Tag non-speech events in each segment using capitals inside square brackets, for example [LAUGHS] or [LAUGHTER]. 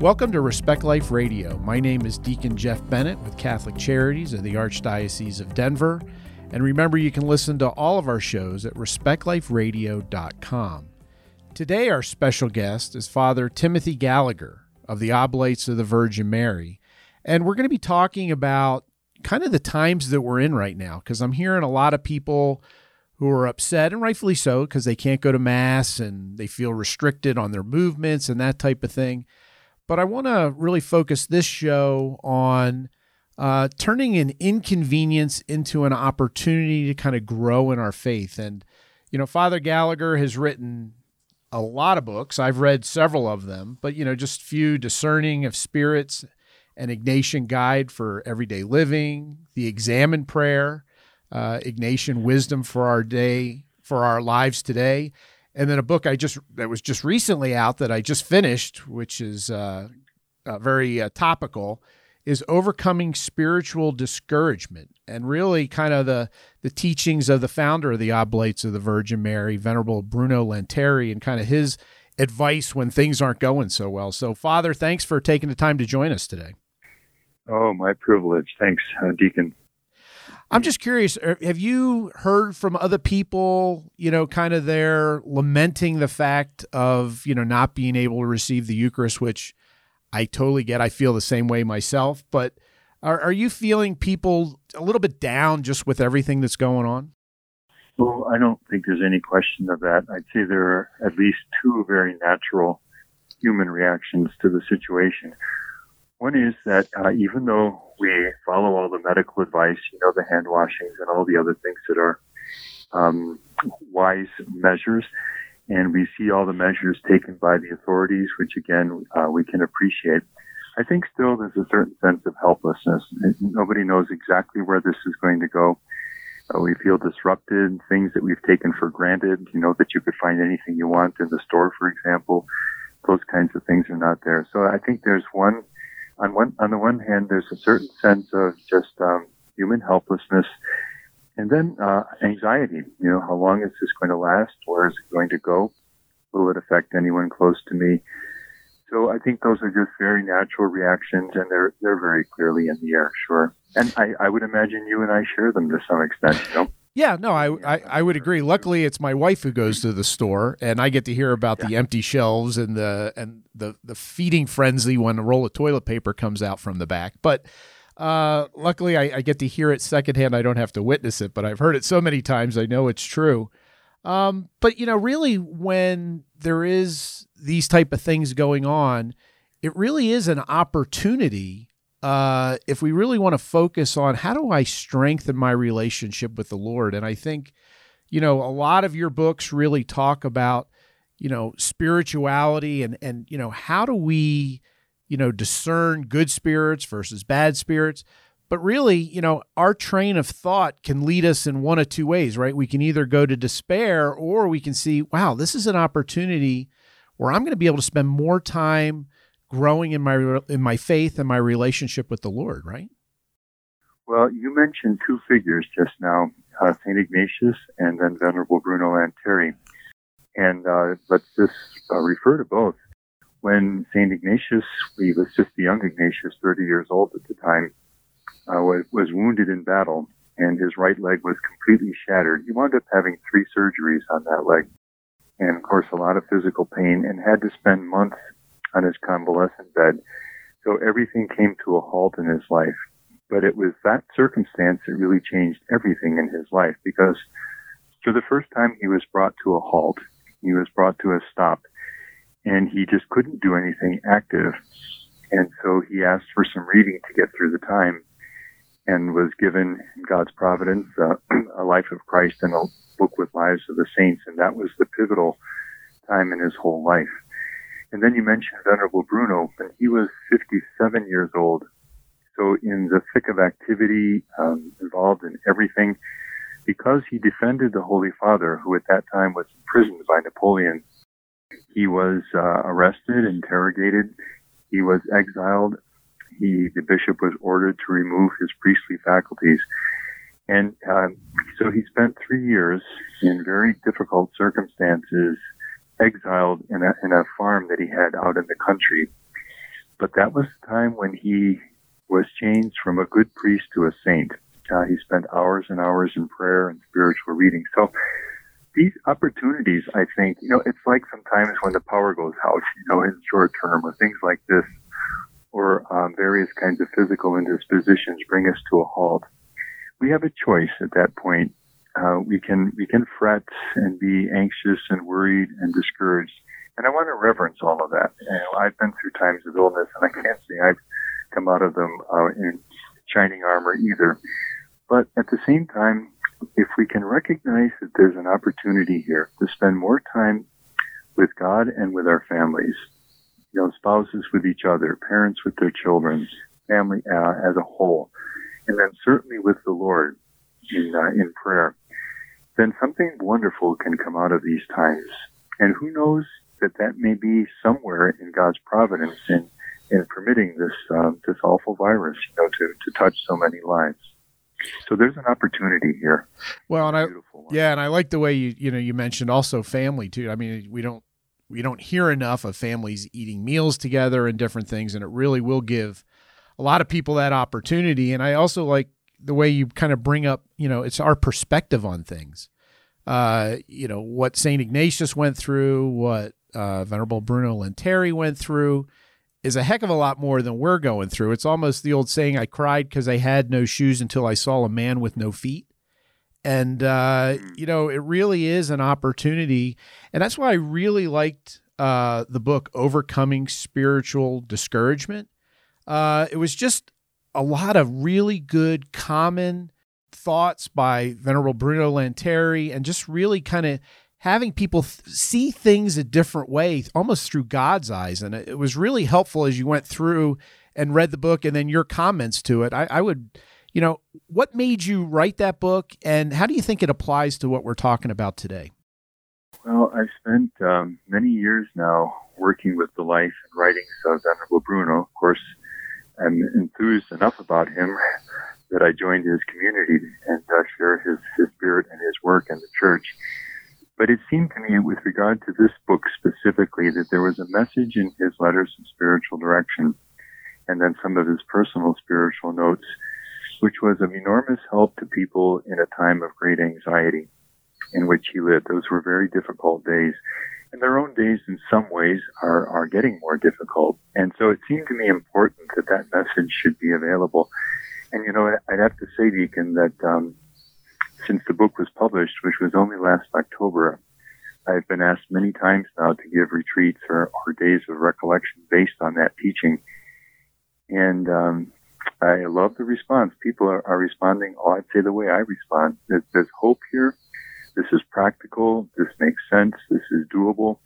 Welcome to Respect Life Radio. My name is Deacon Jeff Bennett with Catholic Charities of the Archdiocese of Denver. And remember, you can listen to all of our shows at respectliferadio.com. Today, our special guest is Father Timothy Gallagher of the Oblates of the Virgin Mary. And we're going to be talking about kind of the times that we're in right now, because I'm hearing a lot of people who are upset, and rightfully so, because they can't go to Mass and they feel restricted on their movements and that type of thing. But I want to really focus this show on uh, turning an inconvenience into an opportunity to kind of grow in our faith. And, you know, Father Gallagher has written a lot of books. I've read several of them, but, you know, just few Discerning of Spirits, an Ignatian Guide for Everyday Living, The Examen Prayer, uh, Ignatian Wisdom for Our Day, for Our Lives Today. And then a book I just that was just recently out that I just finished, which is uh, uh, very uh, topical, is overcoming spiritual discouragement and really kind of the the teachings of the founder of the Oblates of the Virgin Mary, Venerable Bruno Lanteri, and kind of his advice when things aren't going so well. So, Father, thanks for taking the time to join us today. Oh, my privilege. Thanks, uh, Deacon. I'm just curious, er, have you heard from other people, you know, kind of there lamenting the fact of, you know, not being able to receive the Eucharist, which I totally get. I feel the same way myself. But are, are you feeling people a little bit down just with everything that's going on? Well, I don't think there's any question of that. I'd say there are at least two very natural human reactions to the situation. One is that uh, even though we follow all the medical advice, you know, the hand washings and all the other things that are um, wise measures, and we see all the measures taken by the authorities, which again uh, we can appreciate. I think still there's a certain sense of helplessness. Nobody knows exactly where this is going to go. Uh, we feel disrupted. Things that we've taken for granted, you know, that you could find anything you want in the store, for example, those kinds of things are not there. So I think there's one, on one, on the one hand, there's a certain sense of just um, human helplessness and then uh, anxiety, you know, how long is this going to last? Where is it going to go? Will it affect anyone close to me? So I think those are just very natural reactions, and they're they're very clearly in the air, sure. And I, I would imagine you and I share them to some extent, you know. Yeah, no, I, I, I would agree. Luckily, it's my wife who goes to the store, and I get to hear about yeah. the empty shelves and the and the the feeding frenzy when a roll of toilet paper comes out from the back. But uh, luckily, I, I, get to hear it secondhand. I don't have to witness it, but I've heard it so many times. I know it's true. Um, but you know, really, when there is these type of things going on, it really is an opportunity. Uh, if we really want to focus on how do I strengthen my relationship with the Lord, and I think, you know, a lot of your books really talk about, you know, spirituality and and you know how do we you know, discern good spirits versus bad spirits. But really, you know, our train of thought can lead us in one of two ways, right? We can either go to despair or we can see, wow, this is an opportunity where I'm going to be able to spend more time growing in my in my faith and my relationship with the Lord, right? Well, you mentioned two figures just now, uh, Saint Ignatius and then Venerable Bruno Lanteri, and uh, let's just uh, refer to both when St. Ignatius, he was just a young Ignatius, 30 years old at the time, uh, was, was wounded in battle and his right leg was completely shattered. He wound up having three surgeries on that leg and, of course, a lot of physical pain and had to spend months on his convalescent bed. So everything came to a halt in his life. But it was that circumstance that really changed everything in his life because for the first time he was brought to a halt. He was brought to a stop and he just couldn't do anything active. And so he asked for some reading to get through the time and was given God's providence uh, [CLEARS THROAT] a life of Christ and a book with lives of the saints. And that was the pivotal time in his whole life. And then you mentioned Venerable Bruno, and he was 57 years old. So in the thick of activity, um, involved in everything, because he defended the Holy Father, who at that time was imprisoned by Napoleon he was uh, arrested, interrogated. He was exiled. He, the bishop was ordered to remove his priestly faculties. And uh, so he spent three years in very difficult circumstances, exiled in a, in a farm that he had out in the country. but that was the time when he was changed from a good priest to a saint. Uh, he spent hours and hours in prayer and spiritual reading. So these opportunities, I think, you know, it's like sometimes when the power goes out, you know, in short term or things like this, or um, various kinds of physical indispositions bring us to a halt. We have a choice at that point. Uh, we can we can fret and be anxious and worried and discouraged, and I want to reverence all of that. You know, I've been through times of illness, and I can't say I've come out of them uh, in shining armor either. But at the same time, if we can recognize that there's an opportunity here to spend more time with God and with our families, you know, spouses with each other, parents with their children, family uh, as a whole, and then certainly with the Lord in uh, in prayer, then something wonderful can come out of these times. And who knows that that may be somewhere in God's providence in in permitting this um, this awful virus, you know, to to touch so many lives. So there's an opportunity here. Well, and I yeah, and I like the way you you know you mentioned also family too. I mean, we don't we don't hear enough of families eating meals together and different things, and it really will give a lot of people that opportunity. And I also like the way you kind of bring up, you know, it's our perspective on things. Uh, you know, what St. Ignatius went through, what uh, Venerable Bruno Lanteri went through is a heck of a lot more than we're going through. It's almost the old saying, I cried because I had no shoes until I saw a man with no feet. And, uh, you know, it really is an opportunity. And that's why I really liked uh, the book, Overcoming Spiritual Discouragement. Uh, it was just a lot of really good, common thoughts by Venerable Bruno Lanteri and just really kind of having people th- see things a different way, almost through God's eyes. And it, it, was really helpful as you went through and read the book and then your comments to it. I, I, would, you know, what made you write that book and how do you think it applies to what we're talking about today? Well, I've spent um, many years now working with the life and writings of Venerable Bruno. Of course, I'm enthused enough about him that I joined his community and uh, share his, his spirit and his work in the church. But it seemed to me, with regard to this book specifically, that there was a message in his letters of spiritual direction and then some of his personal spiritual notes, which was of enormous help to people in a time of great anxiety in which he lived. Those were very difficult days. And their own days, in some ways, are, are getting more difficult. And so it seemed to me important that that message should be available. And, you know, I'd have to say, Deacon, that um, since the book was published, which was only last October, I've been asked many times now to give retreats or, or days of recollection based on that teaching. And um, I love the response. People are, are responding, oh, I'd say the way I respond. There's, there's hope here. This is practical. This makes sense. This is doable.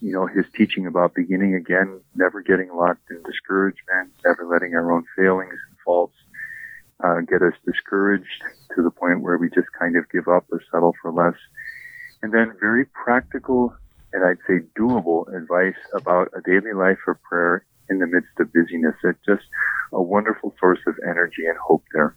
You know, his teaching about beginning again, never getting locked in discouragement, never letting our own failings and faults uh, get us discouraged to the point where we just kind of give up or settle for less. And then very practical and I'd say doable advice about a daily life of prayer in the midst of busyness. It's just a wonderful source of energy and hope there.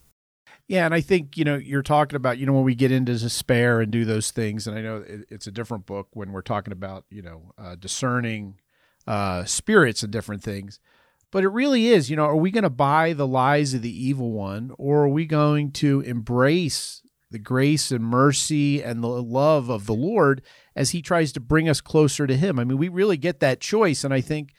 Yeah, and I think you know you're talking about you know when we get into despair and do those things, and I know it's a different book when we're talking about you know uh, discerning uh, spirits and different things. But it really is, you know, are we going to buy the lies of the evil one or are we going to embrace the grace and mercy and the love of the Lord as he tries to bring us closer to him? I mean, we really get that choice. And I think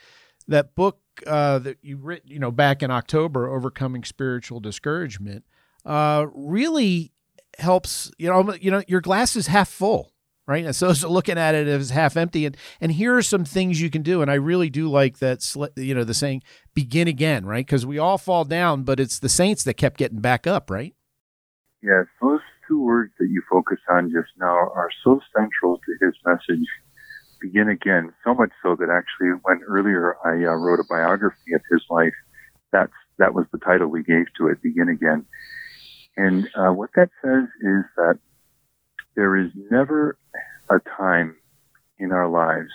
that book uh, that you wrote, you know, back in October, Overcoming Spiritual Discouragement, uh, really helps, you know, you know, your glass is half full right? And so [LAUGHS] looking at it as half empty. And and here are some things you can do. And I really do like that. You know, the saying "begin again," right? Because we all fall down, but it's the saints that kept getting back up, right? Yes, those two words that you focus on just now are so central to his message. Begin again, so much so that actually, when earlier I uh, wrote a biography of his life, that's that was the title we gave to it, "Begin Again." And uh, what that says is that there is never a time in our lives,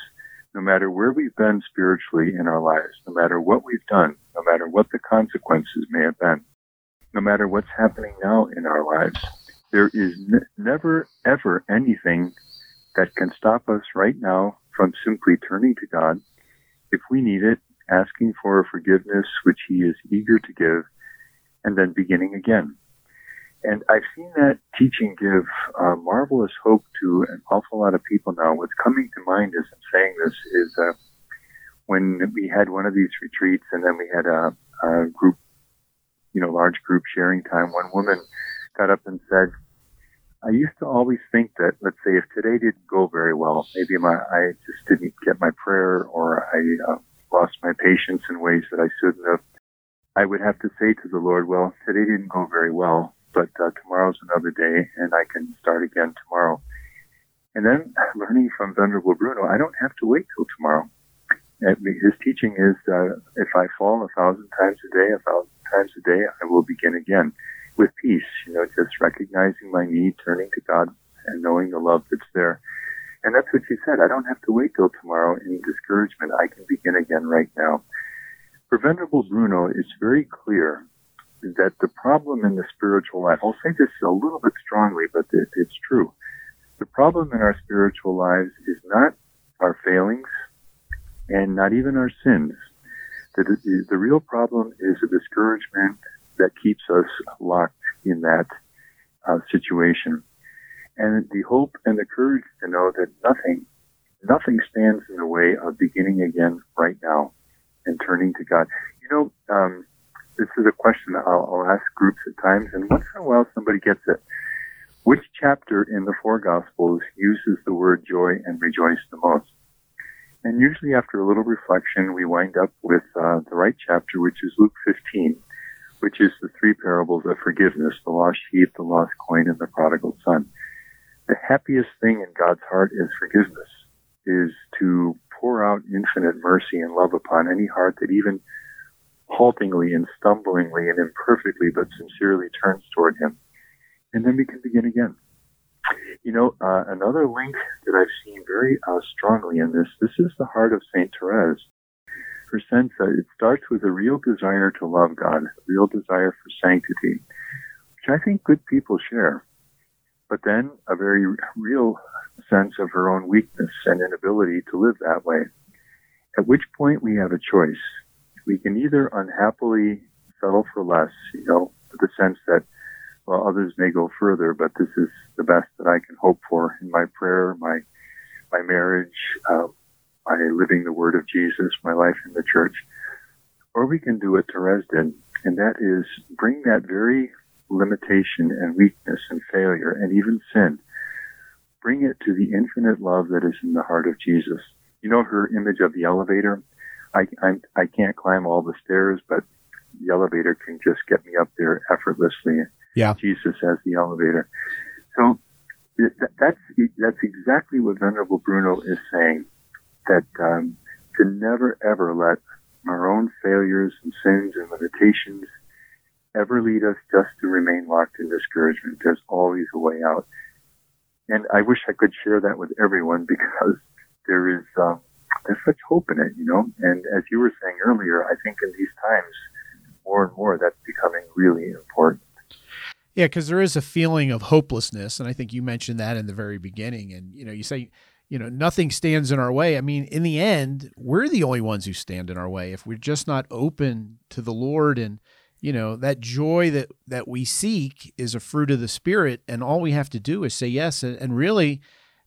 no matter where we've been spiritually in our lives, no matter what we've done, no matter what the consequences may have been, no matter what's happening now in our lives, there is n- never, ever anything that can stop us right now from simply turning to God if we need it asking for forgiveness, which he is eager to give, and then beginning again. And I've seen that teaching give uh, marvelous hope to an awful lot of people now. What's coming to mind as I'm saying this is uh, when we had one of these retreats and then we had a, a group, you know, large group sharing time, one woman got up and said, I used to always think that, let's say, if today didn't go very well, maybe my, I just didn't get my prayer or I uh, lost my patience in ways that I shouldn't have, I would have to say to the Lord, well, today didn't go very well, but uh, tomorrow's another day and I can start again tomorrow. And then learning from Venerable Bruno, I don't have to wait till tomorrow. His teaching is uh, if I fall a thousand times a day, a thousand times a day, I will begin again with peace, you know, just recognizing my need, turning to God, and knowing the love that's there. And that's what she said. I don't have to wait till tomorrow in discouragement. I can begin again right now. For Venerable Bruno, it's very clear that the problem in the spiritual life, I'll say this a little bit strongly, but it's true. The problem in our spiritual lives is not our failings and not even our sins. The, the real problem is the discouragement that keeps us locked in that uh, situation. And the hope and the courage to know that nothing, nothing stands in the way of beginning again right now and turning to God. You know, um, this is a question I'll, I'll ask groups at times, and once in a while somebody gets it. Which chapter in the four Gospels uses the word joy and rejoice the most? And usually, after a little reflection, we wind up with uh, the right chapter, which is Luke 15, which is the three parables of forgiveness the lost sheep, the lost coin, and the prodigal son. The happiest thing in God's heart is forgiveness, is to pour out infinite mercy and love upon any heart that even haltingly and stumblingly and imperfectly but sincerely turns toward Him. And then we can begin again. You know, uh, another link that I've seen very uh, strongly in this, this is the heart of St. Therese her sense that it starts with a real desire to love God, a real desire for sanctity, which I think good people share. But then a very real sense of her own weakness and inability to live that way. At which point we have a choice. We can either unhappily settle for less, you know, with the sense that, well, others may go further, but this is the best that I can hope for in my prayer, my my marriage, uh, by living the word of Jesus, my life in the church. Or we can do what Therese did, and that is bring that very limitation and weakness and failure and even sin, bring it to the infinite love that is in the heart of Jesus. You know her image of the elevator? I, I'm, I can't climb all the stairs, but the elevator can just get me up there effortlessly. Yeah. Jesus as the elevator. So that's that's exactly what Venerable Bruno is saying that um, to never ever let our own failures and sins and limitations ever lead us just to remain locked in discouragement. There's always a way out. And I wish I could share that with everyone because there is um, there's such hope in it, you know. And as you were saying earlier, I think in these times, more and more, that's becoming really important. Yeah, because there is a feeling of hopelessness, and I think you mentioned that in the very beginning. And you know, you say you know, nothing stands in our way. I mean, in the end, we're the only ones who stand in our way. If we're just not open to the Lord and, you know, that joy that that we seek is a fruit of the Spirit, and all we have to do is say yes. And, and really,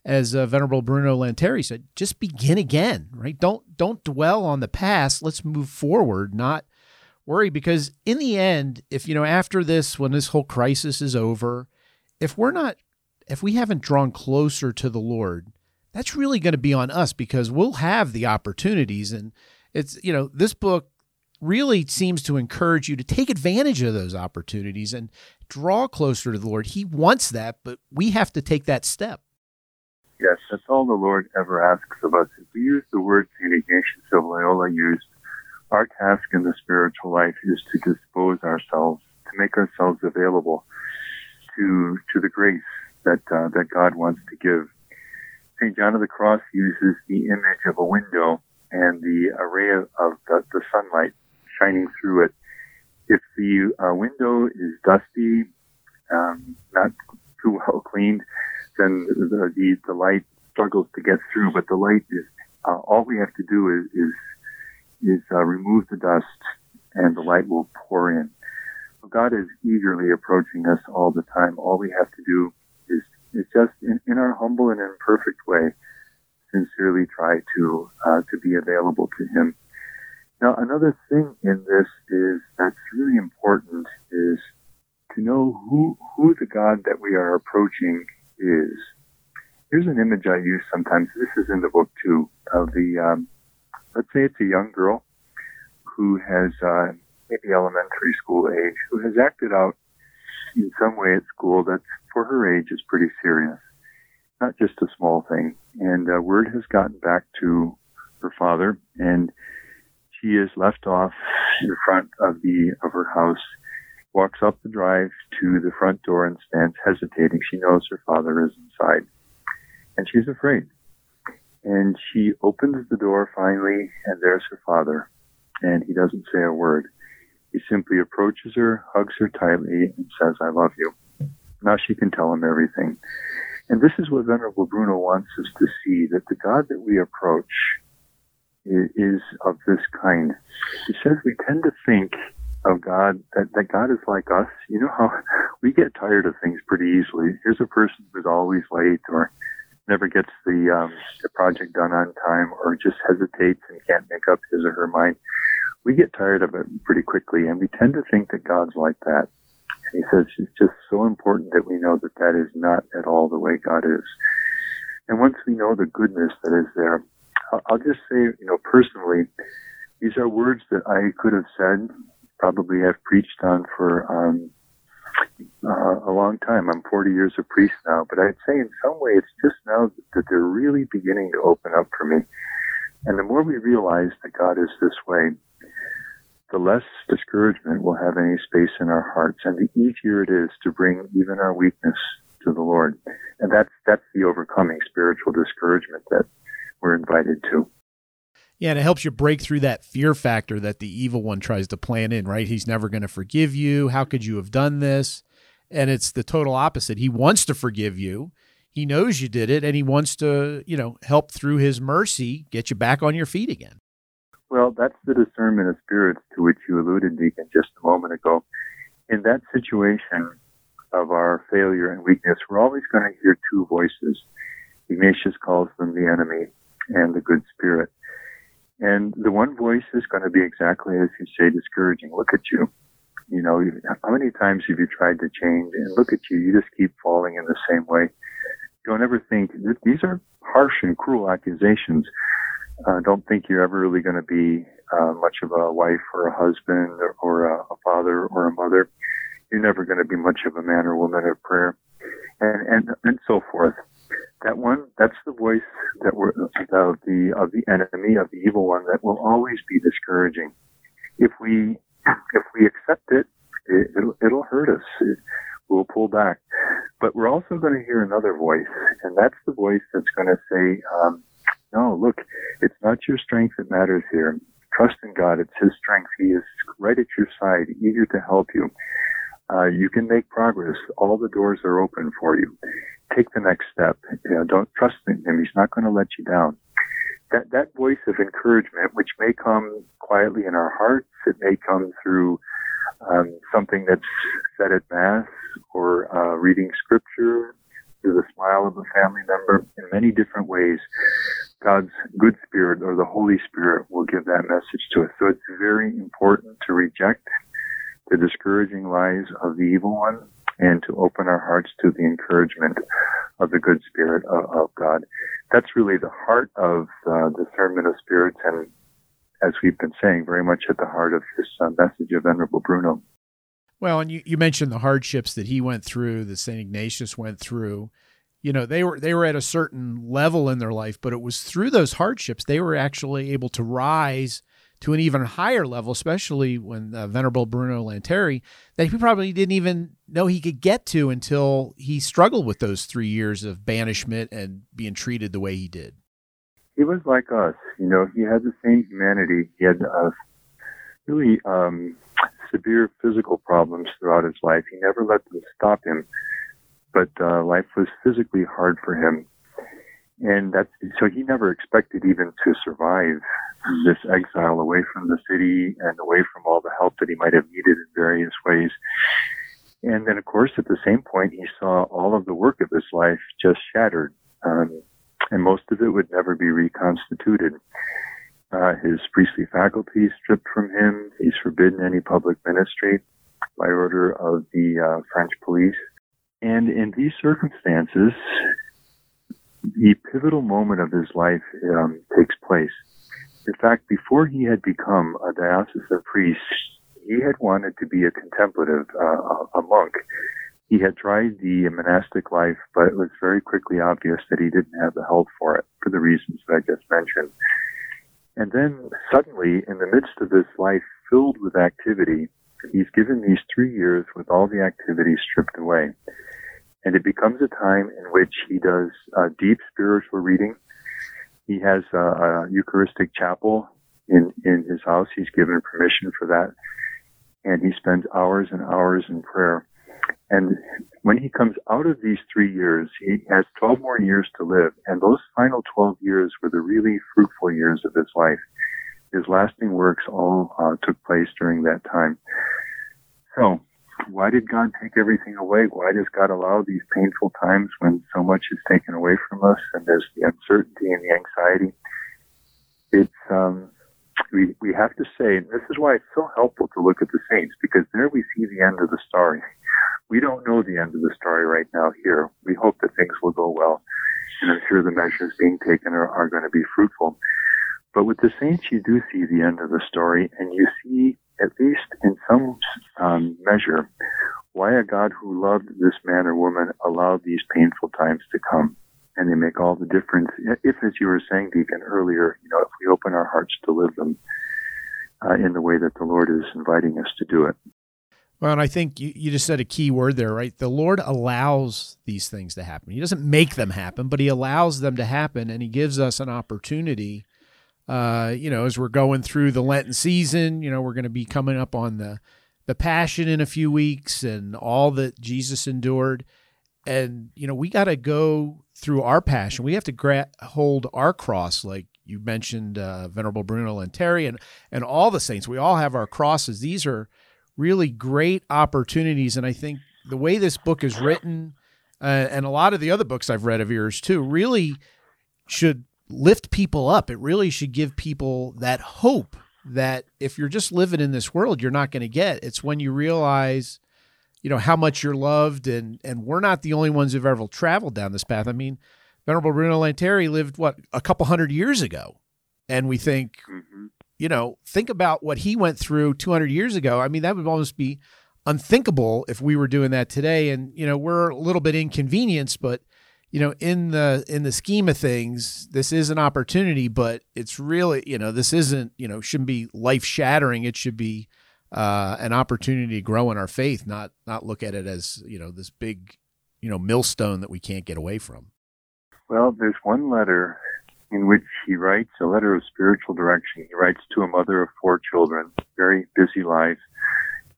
as uh, Venerable Bruno Lanteri said, just begin again, right? Don't don't dwell on the past. Let's move forward, not worry. Because in the end, if you know, after this, when this whole crisis is over, if we're not, if we haven't drawn closer to the Lord that's really going to be on us because we'll have the opportunities. And it's, you know, this book really seems to encourage you to take advantage of those opportunities and draw closer to the Lord. He wants that, but we have to take that step. Yes, that's all the Lord ever asks of us. If we use the word St. Ignatius of Loyola used, our task in the spiritual life is to dispose ourselves, to make ourselves available to to the grace that uh, that God wants to give St. John of the Cross uses the image of a window and the array of, of the, the, sunlight shining through it. If the uh, window is dusty, um, not too well cleaned, then the, the, the, light struggles to get through. But the light is uh, all we have to do is, is is uh, remove the dust and the light will pour in. So God is eagerly approaching us all the time. All we have to do is, is just in, in our humble and imperfect way, sincerely try to, uh, to be available to Him. Now, another thing in this is that's really important is to know who, who the God that we are approaching is. Here's an image I use sometimes. This is in the book too of the, um, let's say it's a young girl who has, uh, maybe elementary school age, who has acted out in some way at school that's for her age is pretty serious. Not just a small thing. And uh, word has gotten back to her father and she is left off in front of the, of her house walks up the drive to the front door and stands hesitating. She knows her father is inside and she's afraid. And she opens the door finally and there's her father and he doesn't say a word. He simply approaches her, hugs her tightly and says, I love you. Now she can tell him everything. And this is what Venerable Bruno wants us to see, that the God that we approach is of this kind. He says we tend to think of God, that, that God is like us. You know how [LAUGHS] we get tired of things pretty easily. Here's a person who's always late or never gets the, um, the project done on time or just hesitates and can't make up his or her mind. We get tired of it pretty quickly and we tend to think that God's like that. And he says it's just so important that we know that that is not at all the way God is. And once we know the goodness that is there, I'll just say, you know, personally, these are words that I could have said probably have preached on for um, uh, a long time. I'm 40 years a priest now, but I'd say in some way it's just now that they're really beginning to open up for me. And the more we realize that God is this way, the less discouragement will have any space in our hearts, and the easier it is to bring even our weakness to the Lord. And that's that's the overcoming spiritual discouragement that we're invited to. Yeah, and it helps you break through that fear factor that the evil one tries to plant in, right? He's never going to forgive you. How could you have done this? And it's the total opposite. He wants to forgive you. He knows you did it and he wants to, you know, help through his mercy get you back on your feet again. Well, that's the discernment of spirits to which you alluded, Deacon, just a moment ago. In that situation of our failure and weakness, we're always going to hear two voices. Ignatius calls them the enemy and the good spirit. And the one voice is going to be exactly as you say, discouraging. Look at you. You know, how many times have you tried to change? And look at you. You just keep falling in the same way. Don't ever think these are harsh and cruel accusations. Uh, don't think you're ever really going to be uh, much of a wife or a husband or, or a, a father or a mother. You're never going to be much of a man or woman of prayer, and and and so forth that one, that's the voice that we're, of the of the enemy, of the evil one, that will always be discouraging. If we if we accept it, it will it'll hurt us. It, we'll pull back. But we're also going to hear another voice, and that's the voice that's going to say, um, "No, look, it's not your strength that matters here. Trust in God. It's His strength. He is right at your side, eager to help you." Uh, you can make progress. All the doors are open for you take the next step. You know, don't trust him. He's not going to let you down. That that voice of encouragement, which may come quietly in our hearts, it may come through um, something that's said at mass or uh, reading scripture, through the smile of a family member, in many different ways. God's good spirit or the Holy Spirit will give that message to us. So it's very important to reject the discouraging lies of the evil one and to open our hearts to the encouragement of the good spirit of, of God. That's really the heart of uh, discernment of spirits and as we've been saying, very much at the heart of this uh, message of Venerable Bruno. Well, and you, you mentioned the hardships that he went through, that St. Ignatius went through. You know, they were they were at a certain level in their life, but it was through those hardships they were actually able to rise to an even higher level, especially when uh, Venerable Bruno Lanteri, that he probably didn't even know he could get to until he struggled with those three years of banishment and being treated the way he did. He was like us, you know. He had the same humanity. He had uh, really um, severe physical problems throughout his life. He never let them stop him, but uh, life was physically hard for him. And that's so he never expected even to survive this exile away from the city and away from all the help that he might have needed in various ways. And then, of course, at the same point, he saw all of the work of his life just shattered, um, and most of it would never be reconstituted. Uh, his priestly faculties stripped from him. He's forbidden any public ministry by order of the uh, French police. And in these circumstances, the pivotal moment of his life um, takes place. In fact, before he had become a diocesan priest, he had wanted to be a contemplative, uh, a monk. He had tried the monastic life, but it was very quickly obvious that he didn't have the health for it for the reasons that I just mentioned. And then suddenly, in the midst of this life filled with activity, he's given these three years with all the activity stripped away. And it becomes a time in which he does uh, deep spiritual reading. He has a, a Eucharistic chapel in, in his house. He's given permission for that. And he spends hours and hours in prayer. And when he comes out of these three years, he has 12 more years to live. And those final 12 years were the really fruitful years of his life. His lasting works all uh, took place during that time. So, why did God take everything away? Why does God allow these painful times when so much is taken away from us and there's the uncertainty and the anxiety? It's um, we we have to say, and this is why it's so helpful to look at the saints because there we see the end of the story. We don't know the end of the story right now here. We hope that things will go well, and I'm sure the measures being taken are, are going to be fruitful. But with the saints, you do see the end of the story, and you see at least in some um, measure, why a God who loved this man or woman allowed these painful times to come. And they make all the difference. If, as you were saying, Deacon, earlier, you know, if we open our hearts to live them uh, in the way that the Lord is inviting us to do it. Well, and I think you, you just said a key word there, right? The Lord allows these things to happen. He doesn't make them happen, but He allows them to happen, and He gives us an opportunity uh, you know, as we're going through the Lenten season, you know, we're going to be coming up on the the Passion in a few weeks and all that Jesus endured, and you know, we got to go through our passion. We have to gra- hold our cross, like you mentioned, uh, Venerable Bruno Lanteri, and and all the saints. We all have our crosses. These are really great opportunities, and I think the way this book is written, uh, and a lot of the other books I've read of yours too, really should lift people up. It really should give people that hope that if you're just living in this world, you're not going to get. It's when you realize, you know, how much you're loved, and and we're not the only ones who've ever traveled down this path. I mean, Venerable Bruno Lanteri lived what a couple hundred years ago, and we think, mm-hmm. you know, think about what he went through 200 years ago. I mean, that would almost be unthinkable if we were doing that today. And you know, we're a little bit inconvenienced, but you know in the in the scheme of things this is an opportunity but it's really you know this isn't you know shouldn't be life shattering it should be uh, an opportunity to grow in our faith not not look at it as you know this big you know millstone that we can't get away from. Well there's one letter in which he writes a letter of spiritual direction. He writes to a mother of four children very busy life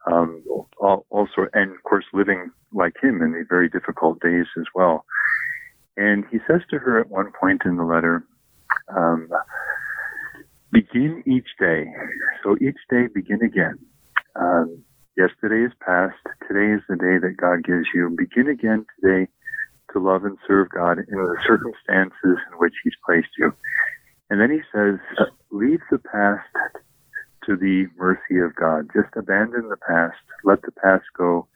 um, also and of course living like him in the very difficult days as well and he says to her at one point in the letter, um, begin each day. So each day, begin again. Um, yesterday is past. Today is the day that God gives you. Begin again today to love and serve God in the circumstances in which He's placed you. And then he says, leave the past to the mercy of God. Just abandon the past. Let the past go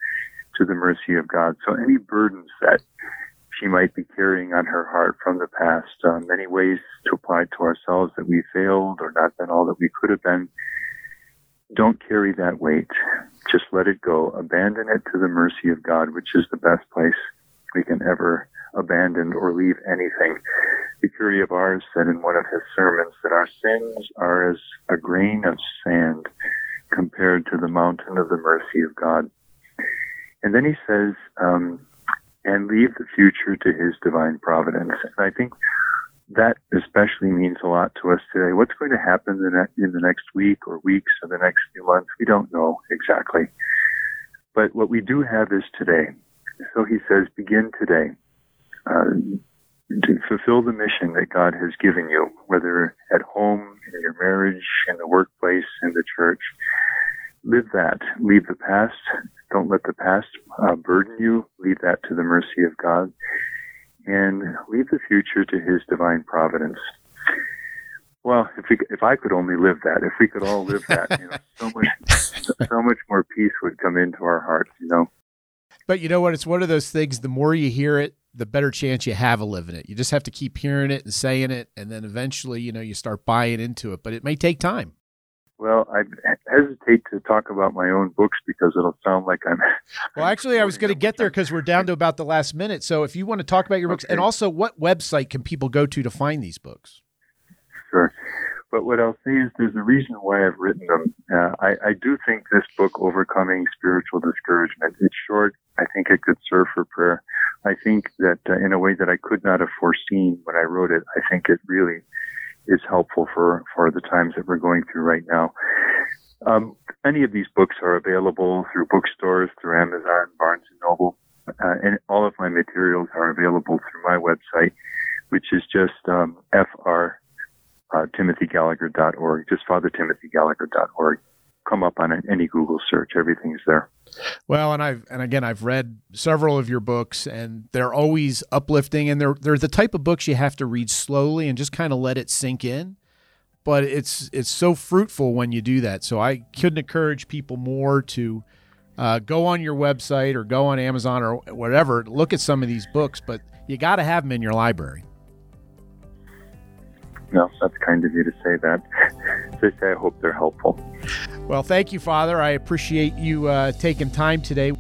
to the mercy of God. So any burdens that she might be carrying on her heart from the past, uh, many ways to apply to ourselves that we failed or not been all that we could have been. Don't carry that weight. Just let it go. Abandon it to the mercy of God, which is the best place we can ever abandon or leave anything. The Curé of Ars said in one of his sermons that our sins are as a grain of sand compared to the mountain of the mercy of God. And then he says, um, and leave the future to his divine providence. And I think that especially means a lot to us today. What's going to happen in the, next week or weeks or the next few months? We don't know exactly. But what we do have is today. So he says, begin today. Uh, to fulfill the mission that God has given you, whether at home, in your marriage, in the workplace, in the church. Live that. Leave the past. Don't let the past uh, burden you. Leave that to the mercy of God. And leave the future to His divine providence. Well, if we, if I could only live that, if we could all live that, you know, so much, so much more peace would come into our hearts. You know. But you know what? It's one of those things. The more you hear it, the better chance you have of living it. You just have to keep hearing it and saying it, and then eventually, you know, you start buying into it. But it may take time. Well, I hesitate to talk about my own books because it'll sound like I'm. [LAUGHS] Well, actually, I was going to get there because we're down to about the last minute. So, if you want to talk about your books, and also, what website can people go to to find these books? Sure. But what I'll say is there's a reason why I've written them. Uh, I, I do think this book, Overcoming Spiritual Discouragement, it's short. I think it could serve for prayer. I think that uh, in a way that I could not have foreseen when I wrote it, I think it really is helpful for, for the times that we're going through right now. Um, any of these books are available through bookstores, through Amazon, Barnes and Noble, uh, and all of my materials are available through my website, which is just um, fr uh, just fathertimothygallagher.org. Come up on any Google search, everything's there. Well, and I've and again I've read several of your books, and they're always uplifting, and they're they're the type of books you have to read slowly and just kind of let it sink in. But it's it's so fruitful when you do that. So I couldn't encourage people more to uh, go on your website or go on Amazon or whatever, look at some of these books, but you got to have them in your library. No, that's kind of you to say that. [LAUGHS] I say, I hope they're helpful. Well, thank you, Father. I appreciate you uh, taking time today.